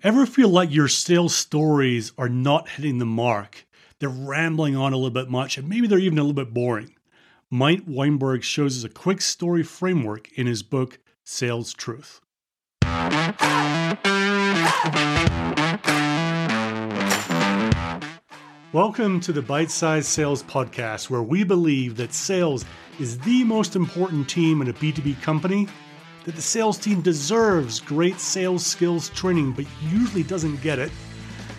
Ever feel like your sales stories are not hitting the mark? They're rambling on a little bit much, and maybe they're even a little bit boring. Mike Weinberg shows us a quick story framework in his book, Sales Truth. Welcome to the Bite Size Sales Podcast, where we believe that sales is the most important team in a B2B company that the sales team deserves great sales skills training, but usually doesn't get it,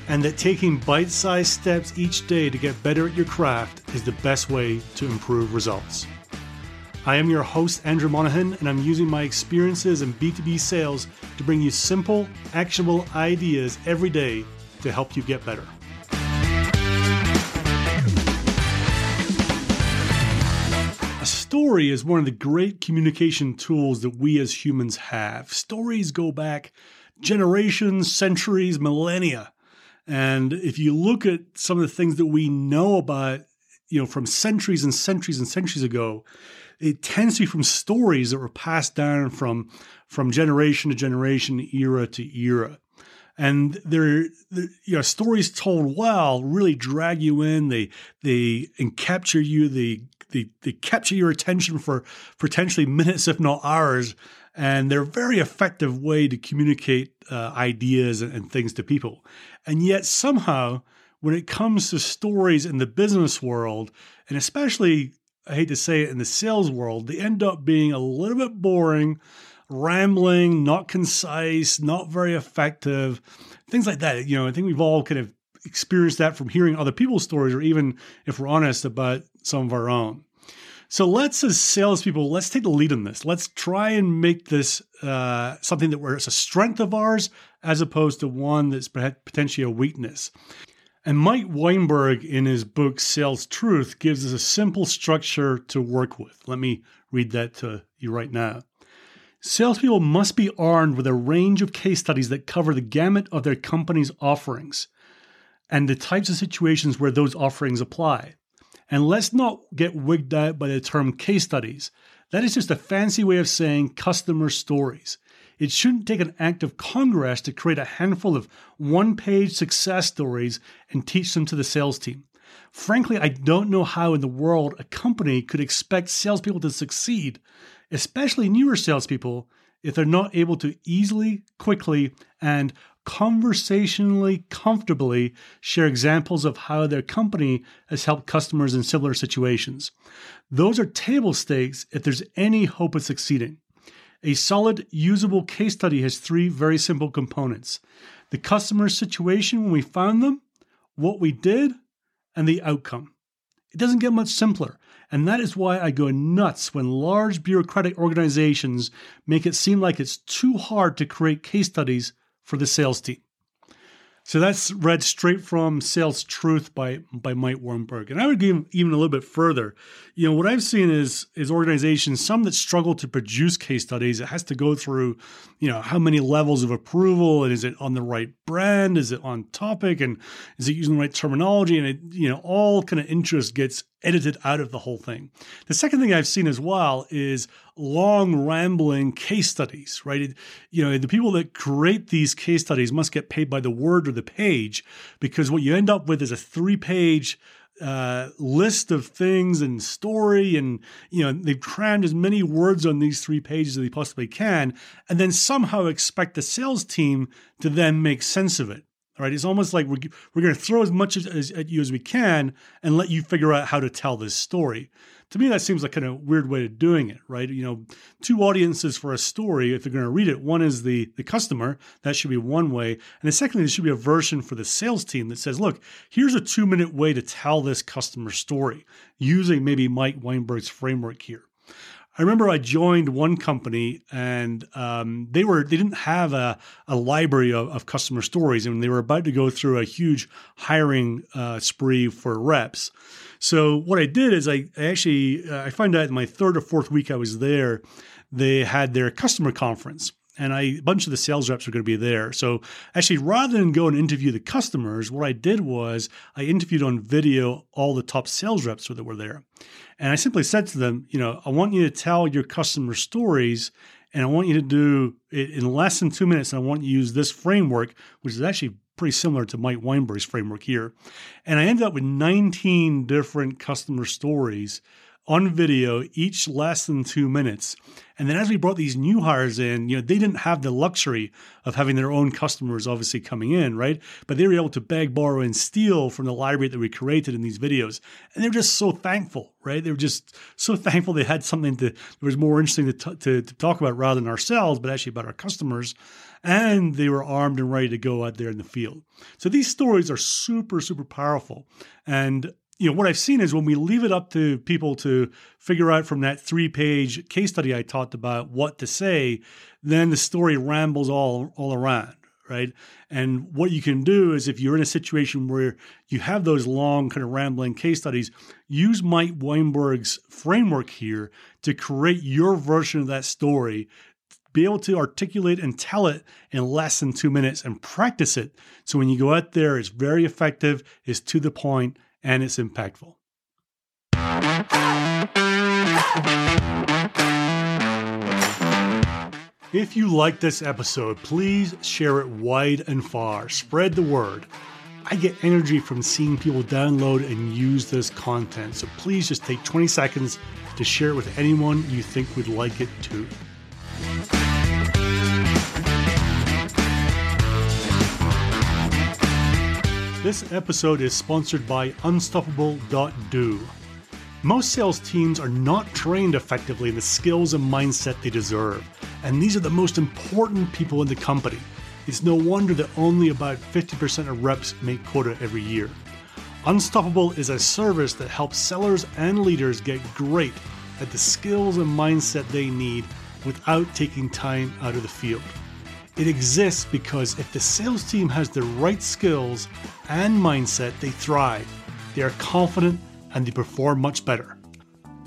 and that taking bite sized steps each day to get better at your craft is the best way to improve results. I am your host, Andrew Monahan, and I'm using my experiences in B2B sales to bring you simple, actionable ideas every day to help you get better. Story is one of the great communication tools that we as humans have. Stories go back generations, centuries, millennia. And if you look at some of the things that we know about, you know, from centuries and centuries and centuries ago, it tends to be from stories that were passed down from from generation to generation, era to era. And they're, they're, you know stories told well really drag you in. They they and capture you. They they, they capture your attention for potentially minutes, if not hours. And they're a very effective way to communicate uh, ideas and, and things to people. And yet, somehow, when it comes to stories in the business world, and especially, I hate to say it, in the sales world, they end up being a little bit boring, rambling, not concise, not very effective, things like that. You know, I think we've all kind of experienced that from hearing other people's stories, or even if we're honest about some of our own. So let's, as salespeople, let's take the lead in this. Let's try and make this uh, something that where it's a strength of ours, as opposed to one that's potentially a weakness. And Mike Weinberg, in his book Sales Truth, gives us a simple structure to work with. Let me read that to you right now. Salespeople must be armed with a range of case studies that cover the gamut of their company's offerings and the types of situations where those offerings apply. And let's not get wigged out by the term case studies. That is just a fancy way of saying customer stories. It shouldn't take an act of Congress to create a handful of one page success stories and teach them to the sales team. Frankly, I don't know how in the world a company could expect salespeople to succeed, especially newer salespeople, if they're not able to easily, quickly, and conversationally comfortably share examples of how their company has helped customers in similar situations. Those are table stakes if there's any hope of succeeding. A solid, usable case study has three very simple components the customer's situation when we found them, what we did, and the outcome. It doesn't get much simpler. And that is why I go nuts when large bureaucratic organizations make it seem like it's too hard to create case studies for the sales team. So that's read straight from Sales Truth by by Mike Weinberg. And I would go even a little bit further. You know, what I've seen is is organizations, some that struggle to produce case studies, it has to go through, you know, how many levels of approval and is it on the right brand? Is it on topic? And is it using the right terminology? And it, you know, all kind of interest gets edited out of the whole thing. The second thing I've seen as well is long rambling case studies, right? You know, the people that create these case studies must get paid by the word or the page because what you end up with is a three page uh, list of things and story and you know they've crammed as many words on these three pages as they possibly can and then somehow expect the sales team to then make sense of it right? It's almost like we're, we're going to throw as much as, as, at you as we can and let you figure out how to tell this story. To me, that seems like kind of a weird way of doing it, right? You know, two audiences for a story, if they're going to read it, one is the, the customer, that should be one way. And the secondly, there should be a version for the sales team that says, look, here's a two minute way to tell this customer story using maybe Mike Weinberg's framework here. I remember I joined one company and um, they were they didn't have a, a library of, of, customer stories and they were about to go through a huge hiring uh, spree for reps. So what I did is I, I actually uh, I found out in my third or fourth week I was there, they had their customer conference and I, a bunch of the sales reps were going to be there. So actually, rather than go and interview the customers, what I did was I interviewed on video all the top sales reps that were there. And I simply said to them, you know, I want you to tell your customer stories and I want you to do it in less than two minutes. And I want you to use this framework, which is actually pretty similar to Mike Weinberg's framework here. And I ended up with 19 different customer stories on video, each less than two minutes. And then as we brought these new hires in, you know, they didn't have the luxury of having their own customers obviously coming in, right? But they were able to beg, borrow, and steal from the library that we created in these videos. And they were just so thankful, right? They were just so thankful they had something that was more interesting to, t- to, to talk about rather than ourselves, but actually about our customers. And they were armed and ready to go out there in the field. So these stories are super, super powerful. And you know what I've seen is when we leave it up to people to figure out from that three page case study I talked about what to say, then the story rambles all all around, right? And what you can do is if you're in a situation where you have those long kind of rambling case studies, use Mike Weinberg's framework here to create your version of that story be able to articulate and tell it in less than two minutes and practice it. So when you go out there, it's very effective, it's to the point, and it's impactful. If you like this episode, please share it wide and far. Spread the word. I get energy from seeing people download and use this content, so please just take 20 seconds to share it with anyone you think would like it too. This episode is sponsored by Unstoppable.do. Most sales teams are not trained effectively in the skills and mindset they deserve, and these are the most important people in the company. It's no wonder that only about 50% of reps make quota every year. Unstoppable is a service that helps sellers and leaders get great at the skills and mindset they need without taking time out of the field. It exists because if the sales team has the right skills and mindset, they thrive. They are confident and they perform much better.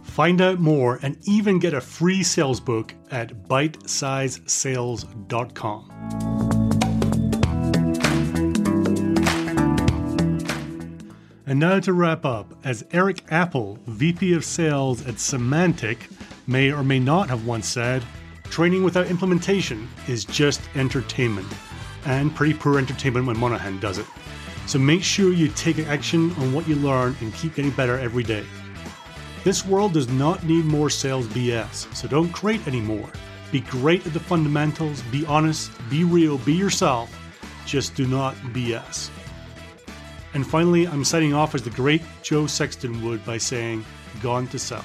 Find out more and even get a free sales book at bitesizesales.com. And now to wrap up, as Eric Apple, VP of Sales at Semantic, may or may not have once said, Training without implementation is just entertainment, and pretty poor entertainment when Monahan does it. So make sure you take action on what you learn and keep getting better every day. This world does not need more sales BS, so don't create any more. Be great at the fundamentals, be honest, be real, be yourself, just do not BS. And finally, I'm signing off as the great Joe Sexton would by saying, Gone to Sell.